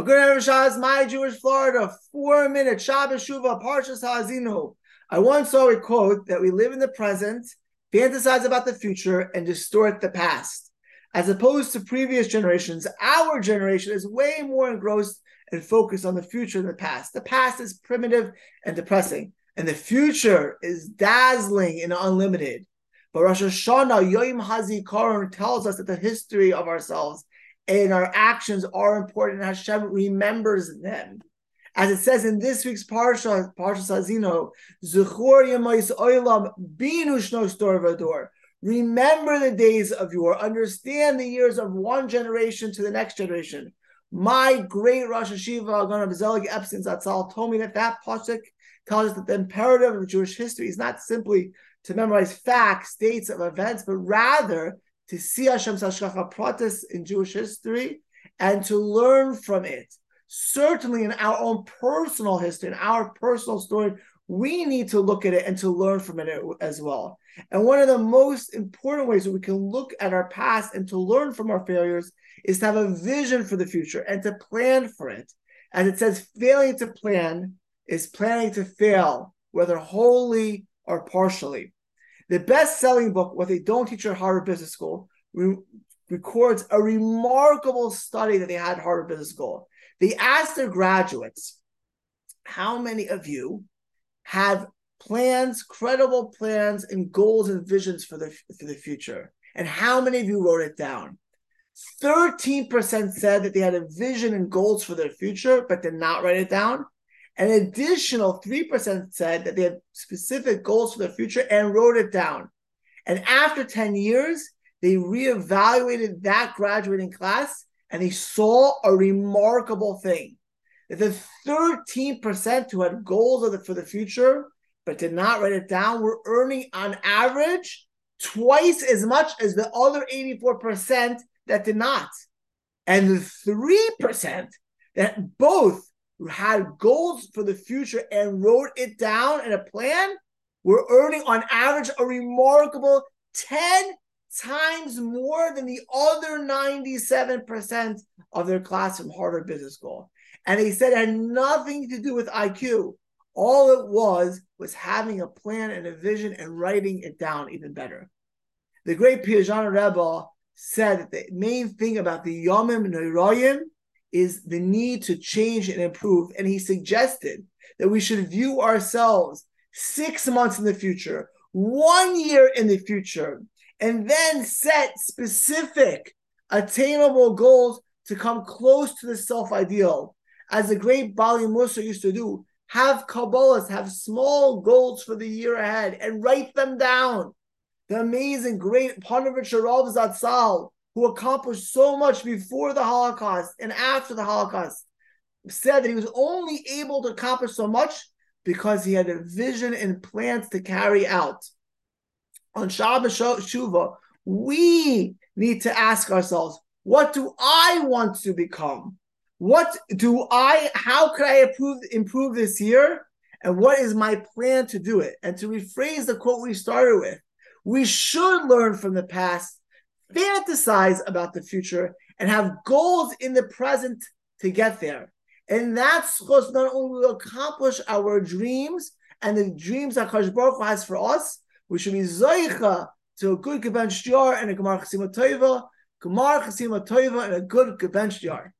A good Erev Shabbos, my Jewish Florida, four minute Shabbos Shuva, Parshas Ha'azinu. I once saw a quote that we live in the present, fantasize about the future, and distort the past. As opposed to previous generations, our generation is way more engrossed and focused on the future than the past. The past is primitive and depressing, and the future is dazzling and unlimited. But Rosh Hashanah, Yom HaZikaron, tells us that the history of ourselves and our actions are important. Hashem remembers them. As it says in this week's Parsha, Parshas Ha'azinu, Zuchor Yemais Oilam Binu Shno Remember the days of yore. Understand the years of one generation to the next generation. My great Rosh Yeshiva, Agana Bezelig Epstein Zatzal, told me that that pasuk tells us that the imperative of Jewish history is not simply to memorize facts, dates of events, but rather to see Hashem's Hashgacha Pratis in Jewish history and to learn from it. Certainly in our own personal history, in our personal story, we need to look at it and to learn from it as well. And one of the most important ways that we can look at our past and to learn from our failures is to have a vision for the future and to plan for it. As it says, failing to plan is planning to fail, whether wholly or partially. The best selling book, what they don't teach at Harvard Business School, re- records a remarkable study that they had at Harvard Business School. They asked their graduates, How many of you have plans, credible plans, and goals and visions for the, for the future? And how many of you wrote it down? 13% said that they had a vision and goals for their future, but did not write it down. An additional 3% said that they had specific goals for the future and wrote it down. And after 10 years, they reevaluated that graduating class and they saw a remarkable thing. The 13% who had goals for the future but did not write it down were earning on average twice as much as the other 84% that did not. And the 3% that both had goals for the future and wrote it down in a plan were earning on average a remarkable 10 times more than the other 97% of their class from Harvard Business School. And he said it had nothing to do with IQ. All it was was having a plan and a vision and writing it down even better. The great Piaget Rebbe said that the main thing about the Yomim Noraim is the need to change and improve. And he suggested that we should view ourselves six months in the future, one year in the future, and then set specific, attainable goals to come close to the self ideal. As the great Baalei Mussar used to do, have Kabbalahs, have small goals for the year ahead and write them down. The amazing, great Ponevezher Rav Zatzal who accomplished so much before the Holocaust and after the Holocaust, said that he was only able to accomplish so much because he had a vision and plans to carry out. On Shabbos Shuva, we need to ask ourselves, what do I want to become? What do I, how could I improve, improve this year? And what is my plan to do it? And to rephrase the quote we started with, we should learn from the past fantasize about the future and have goals in the present to get there. And that's not only will accomplish our dreams and the dreams that Kadosh Baruch Hu has for us, we should be zoicha to a good gebentched yahr and a gemar chasima toiva, gemar chasima toiva and a good gebentched yahr.